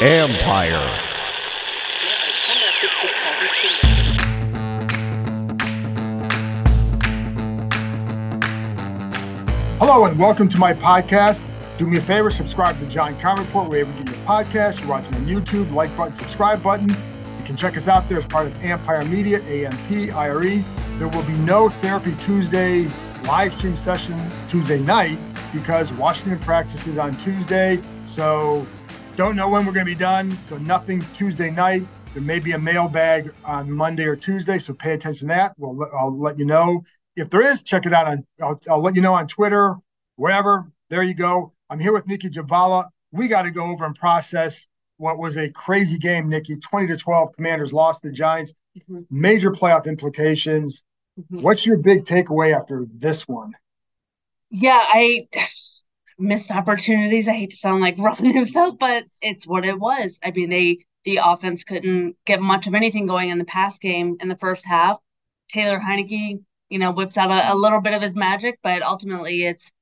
Empire. Hello and welcome to my podcast. Do me a favor, subscribe to John Keim Report wherever you get your podcast. You're watching on YouTube, like button, subscribe button. You can check us out there as part of Empire Media, AMP, IRE. There will be no Therapy Tuesday live stream session Tuesday night because Washington practices on Tuesday. So don't know when we're going to be done. So nothing Tuesday night. There may be a mailbag on Monday or Tuesday. So pay attention to that. We'll, I'll let you know. If there is, check it out on, I'll, I'll let you know on Twitter, wherever. There you go. I'm here with Nikki Jhabvala. We got to go over and process what was a crazy game, Nikki. 20 to 12, Commanders lost the Giants. Mm-hmm. Major playoff implications. Mm-hmm. What's your big takeaway after this one? Yeah, I missed opportunities. I hate to sound like Ron himself, but it's what it was. I mean, they the offense couldn't get much of anything going in the pass game in the first half. Taylor Heinicke you know, whips out a, a little bit of his magic, but ultimately it's,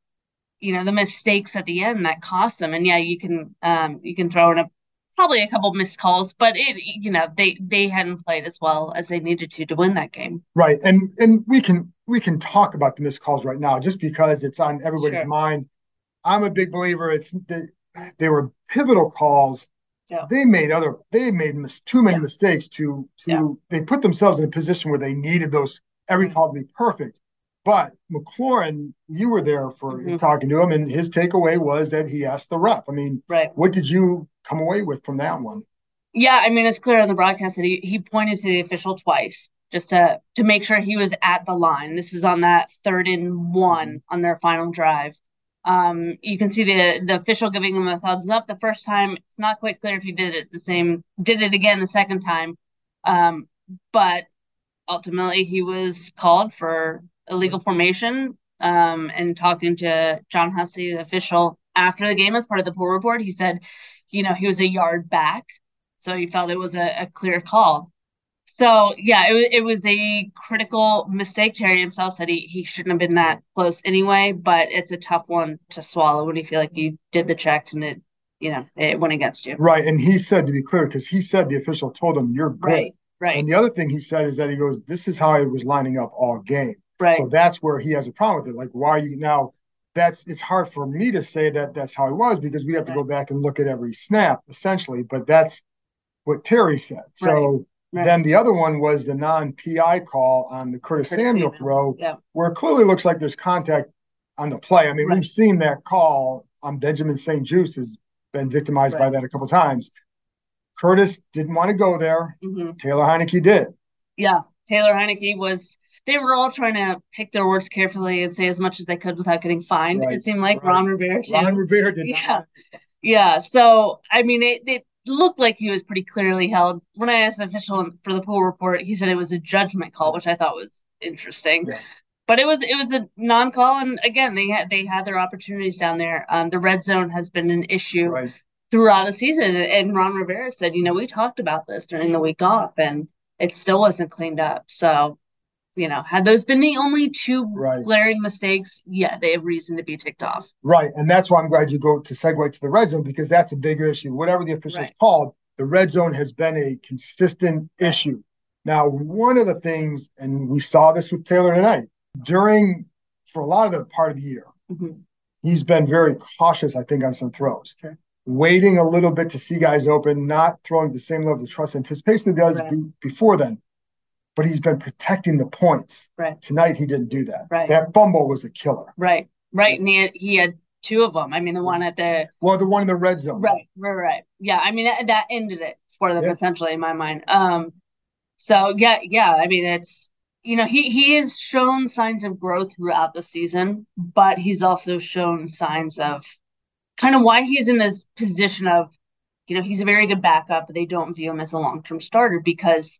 you know, the mistakes at the end that cost them. And yeah, you can um you can throw in a probably a couple missed calls, but it you know they they hadn't played as well as they needed to to win that game. Right, and and we can we can talk about the missed calls right now just because it's on everybody's sure. mind. I'm a big believer. It's they, they were pivotal calls. Yeah. They made other they made mis- too many yeah. mistakes to to yeah. they put themselves in a position where they needed those every call to be perfect. But McLaurin, you were there for mm-hmm. talking to him, and his takeaway was that he asked the ref. I mean, right. what did you come away with from that one? Yeah, I mean, it's clear on the broadcast that he, he pointed to the official twice just to to make sure he was at the line. This is on that third and one on their final drive. Um, you can see the the official giving him a thumbs up the first time. It's not quite clear if he did it the same, did it again the second time. Um, but ultimately he was called for illegal formation. Um, and talking to John Hussey, the official, after the game as part of the pool report, he said, you know, he was a yard back, so he felt it was a, a clear call. So yeah, it was it was a critical mistake. Terry himself said he, he shouldn't have been that close anyway, but it's a tough one to swallow when you feel like you did the checks and it, you know, it went against you. Right, and he said to be clear because he said the official told him you're good. Right. Right. And the other thing he said is that he goes, "This is how I was lining up all game." Right. So that's where he has a problem with it. Like, why are you now? That's it's hard for me to say that that's how he was because we have to go back and look at every snap essentially. But that's what Terry said. So right. Right. then the other one was the non-PI call on the Curtis, Curtis Samuel, throw, yeah. where it clearly looks like there's contact on the play. I mean, right. we've seen that call on Benjamin St-Juste has been victimized by that a couple times. Curtis didn't want to go there. Mm-hmm. Taylor Heinicke did. Yeah, Taylor Heinicke was. They were all trying to pick their words carefully and say as much as they could without getting fined. Right. It seemed like right. Ron Rivera too. Ron Rivera did. Yeah, yeah. So I mean, it, it looked like he was pretty clearly held. When I asked the official for the pool report, he said it was a judgment call, which I thought was interesting. Yeah. But it was it was a non-call, and again, they had they had their opportunities down there. Um, the red zone has been an issue right throughout the season. And Ron Rivera said, you know, we talked about this during the week off and it still wasn't cleaned up. So, you know, had those been the only two right. glaring mistakes, yeah, they have reason to be ticked off. Right. And that's why I'm glad you go to segue to the red zone because that's a bigger issue. Whatever the officials right. called, the red zone has been a consistent issue. Now, one of the things, and we saw this with Taylor tonight, during for a lot of the part of the year, mm-hmm. he's been very cautious, I think, on some throws. Okay waiting a little bit to see guys open, not throwing the same level of trust anticipation he does right. be, before then. But he's been protecting the points. Right. Tonight he didn't do that. Right. That fumble was a killer. Right. Right. And he had, he had two of them. I mean, the one at the well, the one in the red zone. Right. Right. Right. Yeah. I mean, that, that ended it for them yeah. essentially in my mind. Um. So yeah, yeah. I mean, it's you know, he he has shown signs of growth throughout the season, but he's also shown signs of kind of why he's in this position of, you know, he's a very good backup, but they don't view him as a long term starter because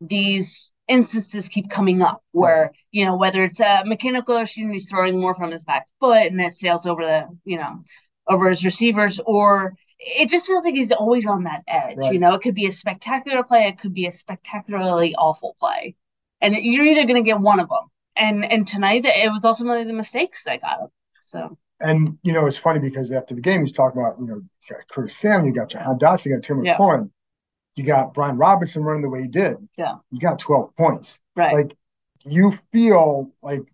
these instances keep coming up where you know whether it's a mechanical issue and he's throwing more from his back foot and it sails over the you know over his receivers or it just feels like he's always on that edge right. you know? It could be a spectacular play it could be a spectacularly awful play. And you're either going to get one of them and and tonight it was ultimately the mistakes that got him so. And you know it's funny because after the game he's talking about you know you got Curtis Sam you got Jahan Dotson you got Tim yeah. You got Brian Robinson running the way he did. Yeah. You got 12 points. Right. Like, you feel like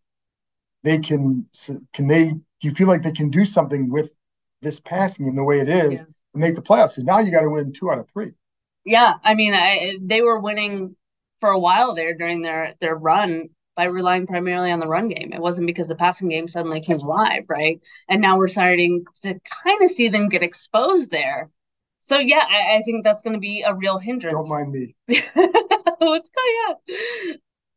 they can, can they, do you feel like they can do something with this passing in the way it is yeah. and make the playoffs? Because now you got to win two out of three. Yeah. I mean, I, they were winning for a while there during their, their run by relying primarily on the run game. It wasn't because the passing game suddenly came alive, right? And now we're starting to kind of see them get exposed there. So yeah, I, I think that's going to be a real hindrance. Don't mind me. What's going on?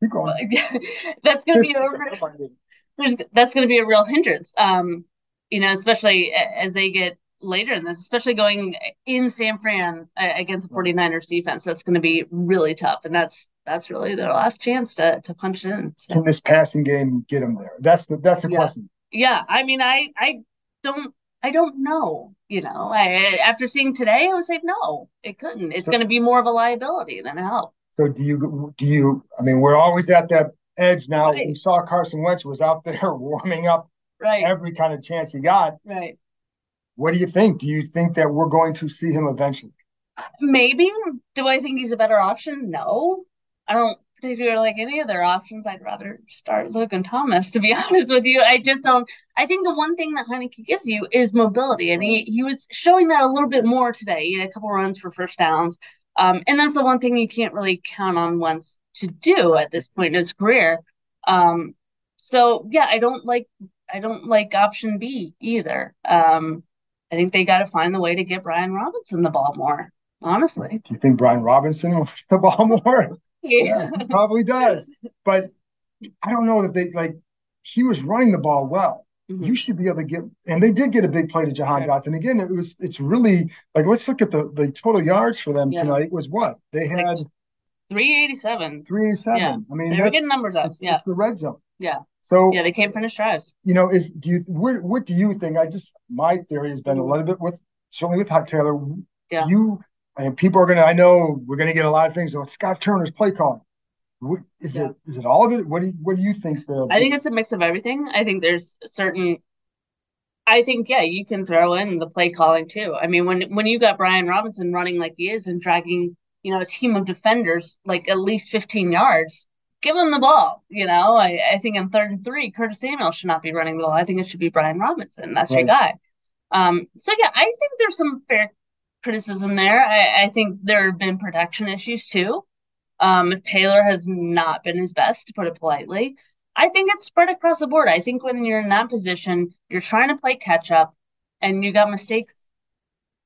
Keep going. that's going to be a that's going to be a real hindrance. Um, you know, especially as they get later in this, especially going in San Fran against the 49ers defense, that's going to be really tough. And that's that's really their last chance to to punch it in. So. Can this passing game get them there? That's the that's the yeah. question. Yeah, I mean, I I don't I don't know. You know, I, after seeing today, I would say no, it couldn't. It's so, going to be more of a liability than a help. So do you? Do you? I mean, we're always at that edge now. Right. We saw Carson Wentz was out there warming up right. every kind of chance he got. Right. What do you think? Do you think that we're going to see him eventually? Maybe. Do I think he's a better option? No. I don't if you're like any other options, I'd rather start Logan Thomas, to be honest with you. I just don't I think the one thing that Heinicke gives you is mobility. And he, he was showing that a little bit more today. He had a couple runs for first downs. Um, and that's the one thing you can't really count on Wentz to do at this point in his career. Um, so yeah, I don't like I don't like option B either. Um, I think they got to find the way to get Brian Robinson the ball more. Honestly, do you think Brian Robinson will the ball more? Yeah, probably does. But I don't know that they like. He was running the ball well. Mm-hmm. You should be able to get, and they did get a big play to Jahan right. Dotson. Again, it was it's really like let's look at the the total yards for them yeah. tonight was what they had. Like 387. 387. Yeah. I mean, they're getting numbers up. It's, yeah. it's the red zone. Yeah. So yeah, they can't finish drives. You know, is do you what what do you think? I just my theory has been mm-hmm. a little bit with certainly with Hot Taylor. Yeah. You and people are gonna. I know we're gonna get a lot of things. It's Scott Turner's play calling. What, is yeah. it is it all of it? What do you what do you think? The, I think it's a mix of everything. I think there's certain. I think yeah, you can throw in the play calling too. I mean, when when you got Brian Robinson running like he is and dragging you know a team of defenders like at least 15 yards, give him the ball. You know, I, I think in third and three, Curtis Samuel should not be running the ball. I think it should be Brian Robinson. That's right. your guy. Um, so yeah, I think there's some fair criticism there. I, I think there have been protection issues too. Um, Taylor has not been his best, to put it politely. I think it's spread across the board. I think when you're in that position, you're trying to play catch up and you got mistakes.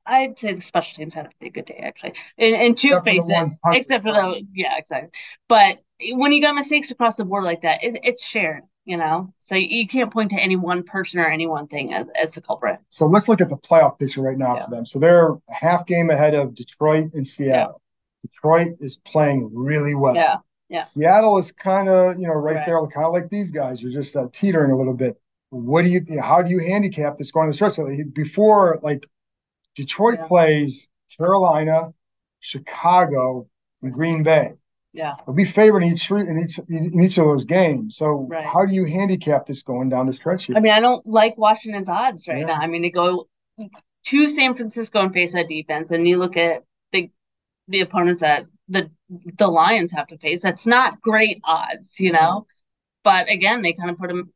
I'd say the special teams had a pretty good day, actually, in, in two phases, except for the, yeah, exactly. But when you got mistakes across the board like that, it, it's shared, you know? So you can't point to any one person or any one thing as, as the culprit. So let's look at the playoff picture right now yeah. for them. So they're half game ahead of Detroit and Seattle. Detroit is playing really well. Yeah. Yeah. Seattle is kind of, you know, right, right. there, kind of like these guys. You're just uh, teetering a little bit. What do you, how do you handicap this going to the stretch? So before, like, Detroit yeah. plays Carolina, Chicago, and Green Bay. Yeah. They'll be favored in each in each in each of those games. So right. how do you handicap this going down the stretch here? I mean, I don't like Washington's odds right yeah. now. I mean, they go to San Francisco and face that defense, and you look at the the opponents that the the Lions have to face. That's not great odds, you mm-hmm. know. But again, they kind of put them,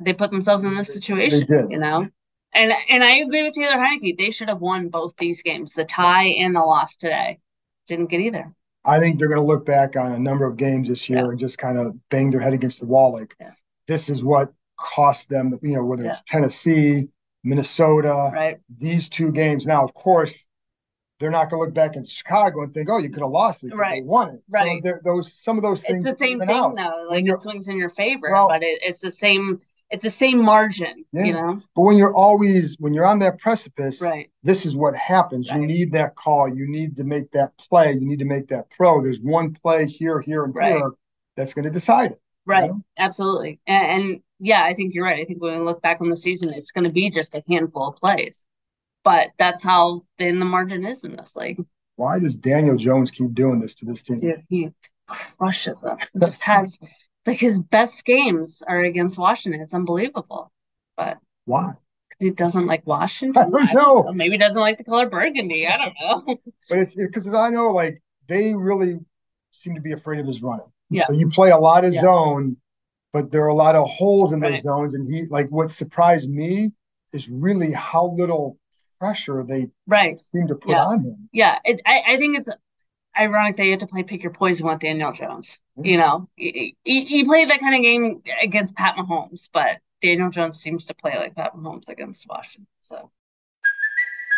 they put themselves in this situation, you know. And and I agree with Taylor Heinicke. They should have won both these games, the tie and the loss today. Didn't get either. I think they're going to look back on a number of games this year yeah. and just kind of bang their head against the wall, like yeah. this is what cost them. You know, whether yeah. it's Tennessee, Minnesota, right. these two games. Now, of course, they're not going to look back in Chicago and think, "Oh, you could have lost it." Right. They won it. Right. So those some of those things. It's the same thing out. though. Like it swings in your favor, Well- but it, it's the same. It's the same margin. Yeah. You know. But when you're always when you're on that precipice, Right. this is what happens. You need that call. You need to make that play. You need to make that throw. There's one play here, here, and Right. here that's going to decide it. Right. know? Absolutely. And, and yeah, I think you're right. I think when we look back on the season, it's going to be just a handful of plays. But that's how thin the margin is in this league. Why does Daniel Jones keep doing this to this team? Dude, he crushes them. He just has like his best games are against Washington. It's unbelievable. But Why? because he doesn't like Washington. I don't know. Maybe he doesn't like the color burgundy. I don't know. But it's because I know like they really seem to be afraid of his running. Yeah. So you play a lot of Yeah. zone, but there are a lot of holes in those Right. zones. And he like what surprised me is really how little pressure they Right. seem to put Yeah. on him. Yeah. It, I, I think it's ironic that you have to play pick your poison with Daniel Jones. Mm-hmm. You know, he, he, he played that kind of game against Pat Mahomes, but Daniel Jones seems to play like Pat Mahomes against Washington. So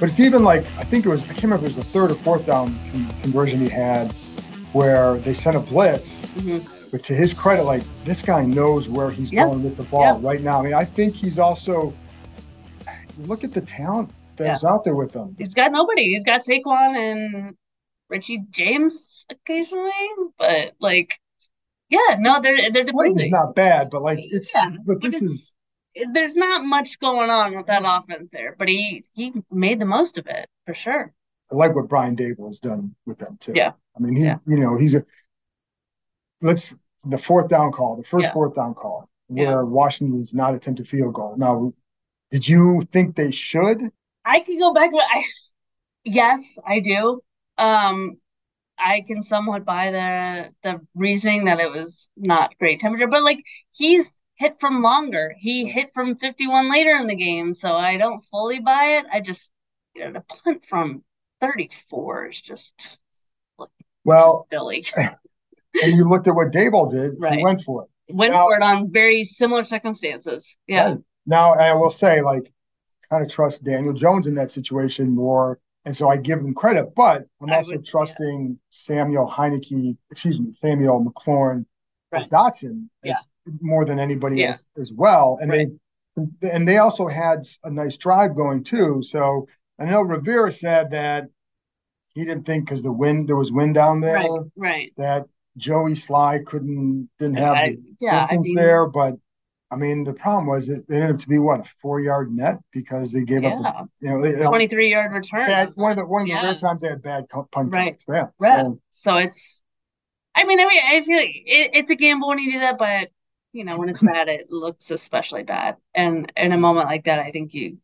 But it's even like I think it was I can't remember if it was the third or fourth down con- conversion he had where they sent a blitz. mhm. But to his credit, like this guy knows where he's Yeah. going with the ball Yeah. right now. I mean, I think he's also look at the talent that's out there with him. he's got nobody. He's got Saquon and Richie James occasionally, but like, yeah, no, they're they're Slayton's not bad, but like it's Yeah, but but this it's- is There's not much going on with that offense there, but he he made the most of it for sure. I like what Brian Daboll has done with them too. Yeah. I mean, he's Yeah. you know he's a let's the fourth down call, the first Yeah. fourth down call, Yeah. where Washington does not attempt a field goal. Now, did you think they should? I can go back, but I yes, I do. Um, I can somewhat buy the the reasoning that it was not great temperature, but like he's hit from longer. He hit from 51 later in the game, so I don't fully buy it. I just you know the punt from 34 is just Well, silly. and you looked at what Daboll did. He went for it. Went Now- for it on very similar circumstances. Yeah, Right. Now, I will say, like, kind of trust Daniel Jones in that situation more. And so I give him credit, but I'm I also would- yeah. trusting Samuel Heinicke, excuse me, Samuel McLaurin, Right. Dotson Yeah. More than anybody Yeah. else as well. And Right. they and they also had a nice drive going too. So I know Rivera said that he didn't think because the wind there was wind down there right, right. that Joey Slye couldn't didn't have I- the yeah, I distance mean- there, but I mean the problem was it, ended up to be what a four yard net because they gave up Yeah, a, you know uh, 23 yard return. bad, one of the one of the rare times they had bad punt Right. yeah Right. so So it's, I mean, I mean, I feel like it, it's a gamble when you do that, but you know, when it's bad, it looks especially bad. And in a moment like that, I think you,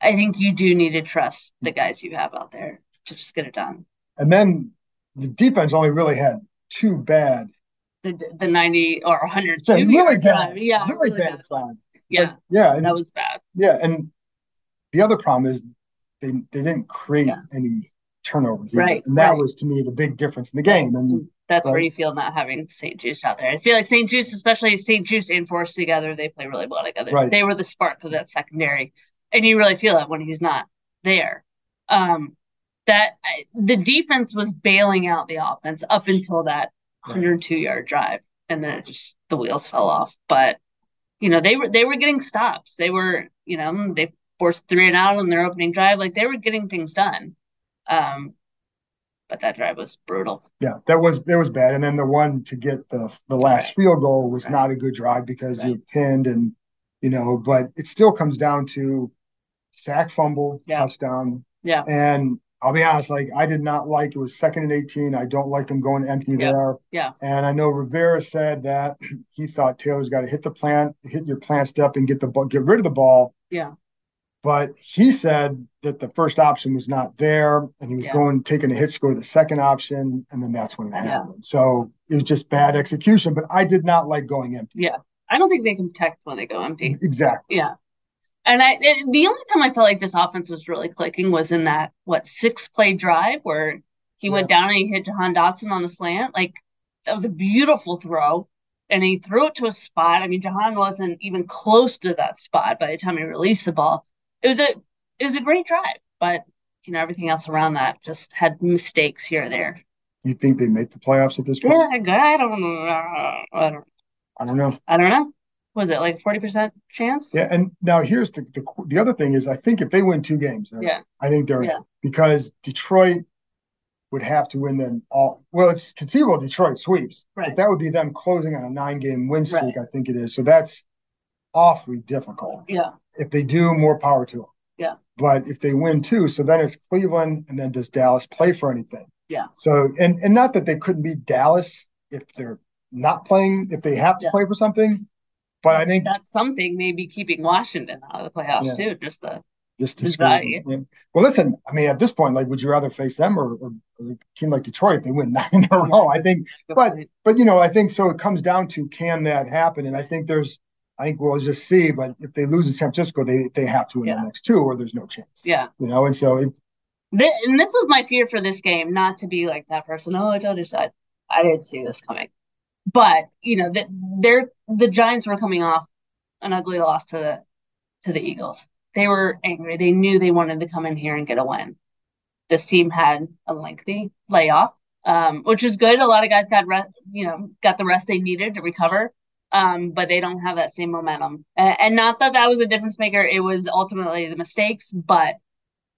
I think you do need to trust the guys you have out there to just get it done. and then the defense only really had two bad The the 90 or 100 so really bad drive. Yeah, really, really bad, bad. Yeah, But, yeah and that was bad. yeah and the other problem is they they didn't create Yeah. any turnovers. Right, and that right. was to me the big difference in the game and mm-hmm. That's where you feel not having St-Juste out there. I feel like St-Juste, especially St-Juste and Force together, they play really well together. Right. They were the spark of that secondary, and you really feel it when he's not there. Um, that I, the defense was bailing out the offense up until that 102 yard drive, and then it just the wheels fell off. But you know they were they were getting stops. They were you know they forced three and out on their opening drive. Like they were getting things done. Um, but that drive was brutal. Yeah, that was that was bad. And then the one to get the the last field goal was Right. not a good drive because Right. you're pinned and you know, but it still comes down to sack fumble, Yeah. touchdown. Yeah. And I'll be honest, like I did not like it was second and 18. I don't like them going empty Yeah. there. Yeah. And I know Rivera said that he thought Taylor's got to hit the plant, hit your plant step and get the ball, get rid of the ball. Yeah. But he said that the first option was not there, and he was Yeah. going taking a hit to go to the second option, and then that's when it Yeah. happened. So it was just bad execution. But I did not like going empty. Yeah. I don't think they can protect when they go empty. Exactly. Yeah. And I it, the only time I felt like this offense was really clicking was in that what six play drive where he went down and he hit Jahan Dotson on the slant. Like that was a beautiful throw. And he threw it to a spot. I mean, Jahan wasn't even close to that spot by the time he released the ball. It was a it was a great drive, but you know, everything else around that just had mistakes here or there. You think they make the playoffs at this point? Yeah, I don't know. I don't I don't know. I don't know. Was it like 40% chance? Yeah, and now here's the, the the other thing is I think if they win two games, Yeah. I think they're. Yeah. because Detroit would have to win then all. Well, it's conceivable Detroit sweeps, but Right. that would be them closing on a nine game win streak. Right. I think it is. So that's awfully difficult. Yeah. If they do, more power to them. Yeah. But if they win two, so then it's Cleveland, and then does Dallas play for anything? Yeah. So and and not that they couldn't beat Dallas if they're not playing, if they have to Yeah. play for something. But I think that's something maybe keeping Washington out of the playoffs Yeah. too. Just the just to Anxiety. Yeah. Well, listen, I mean, at this point, like, would you rather face them or, or a team like Detroit if they win nine in a row? I think, but but you know, I think so. It comes down to can that happen? And I think there's, I think we'll just see. But if they lose in San Francisco, they they have to win Yeah. the next two, or there's no chance. yeah. You know, and so it, Th- and this was my fear for this game, not to be like that person. Oh, I told you so. I didn't see this coming. But you know, that they're the Giants were coming off an ugly loss to the to the Eagles. They were angry. They knew they wanted to come in here and get a win. This team had a lengthy layoff, um, which is good. A lot of guys got rest, you know, got the rest they needed to recover. Um, but they don't have that same momentum. And, and not that that was a difference maker. It was ultimately the mistakes, but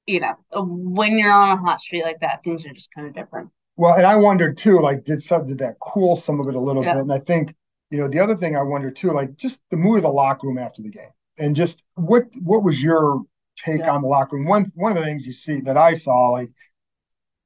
you know, when you're on a hot streak like that, things are just kind of different. well, and I wondered too, like, did some did that cool some of it a little Yeah. bit? And I think, you know, the other thing I wonder too, like, just the mood of the locker room after the game, and just what what was your take Yeah. on the locker room? One one of the things you see that I saw, like,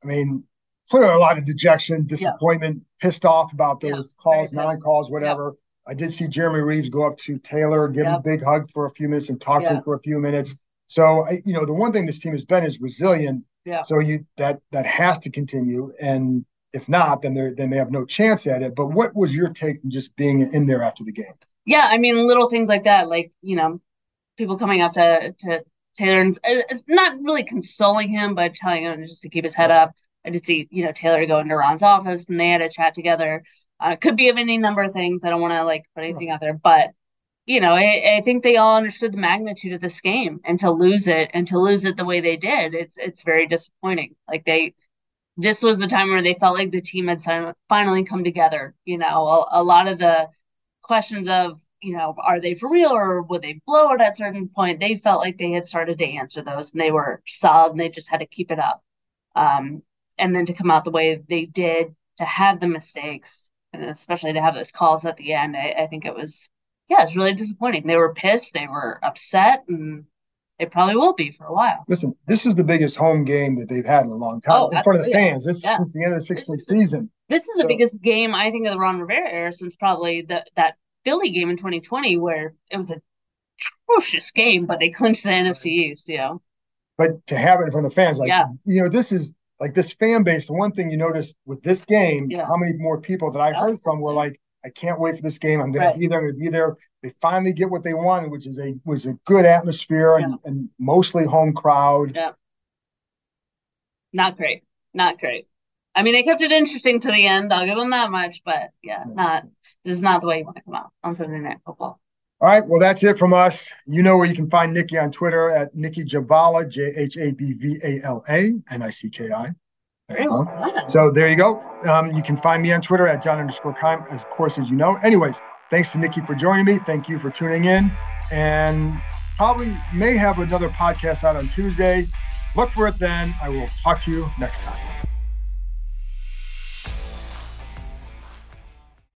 I mean, clearly a lot of dejection, disappointment, pissed off about Yeah, those calls, very non-calls, whatever. I did see Jeremy Reaves go up to Taylor, give him a big hug for a few minutes, and talk to him for a few minutes. So, I, you know, the one thing this team has been is resilient. Yeah. So you that that has to continue, and if not, then they then they have no chance at it. But what was your take just being in there after the game? Yeah, I mean, little things like that, like you know, people coming up to to Taylor and uh, it's not really consoling him, but telling him just to keep his head up. I did see you know Taylor go into Ron's office and they had a chat together. Uh, could be of any number of things. I don't want to like put anything out there, but you know, I, I think they all understood the magnitude of this game, and to lose it and to lose it the way they did, it's it's very disappointing. Like they, this was the time where they felt like the team had finally come together. You know, a, a lot of the questions of you know, are they for real or would they blow it at a certain point? They felt like they had started to answer those, and they were solid, and they just had to keep it up. Um, and then to come out the way they did, to have the mistakes, and especially to have those calls at the end, I, I think it was yeah, it's really disappointing. They were pissed, they were upset, and they probably will be for a while. Listen, this is the biggest home game that they've had in a long time Oh, in front of the fans. This Yeah. since the end of the 16th is- season. This is the biggest game I think of the Ron Rivera era since probably the, that Philly game in 2020, where it was a atrocious game, but they clinched the NFC East. You know, but to have it in front of the fans, like Yeah. you know, this is like this fan base. The one thing you notice with this game, Yeah. how many more people that I heard from were like, "I can't wait for this game. I'm going Right. to be there. I'm going to be there." They finally get what they wanted, which is a was a good atmosphere and, and mostly home crowd. Yeah. not great, not great. I mean, they kept it interesting to the end. I'll give them that much, but yeah, not this is not the way you want to come out on Sunday Night Football. All right, well, that's it from us. You know where you can find Nikki on Twitter at Nikki Jhabvala, J H A B V A L A N I C K I. Go. So there you go. Um, you can find me on Twitter at John underscore Keim, of course, as you know. Anyways, thanks to Nikki for joining me. Thank you for tuning in. And probably may have another podcast out on Tuesday. Look for it then. I will talk to you next time.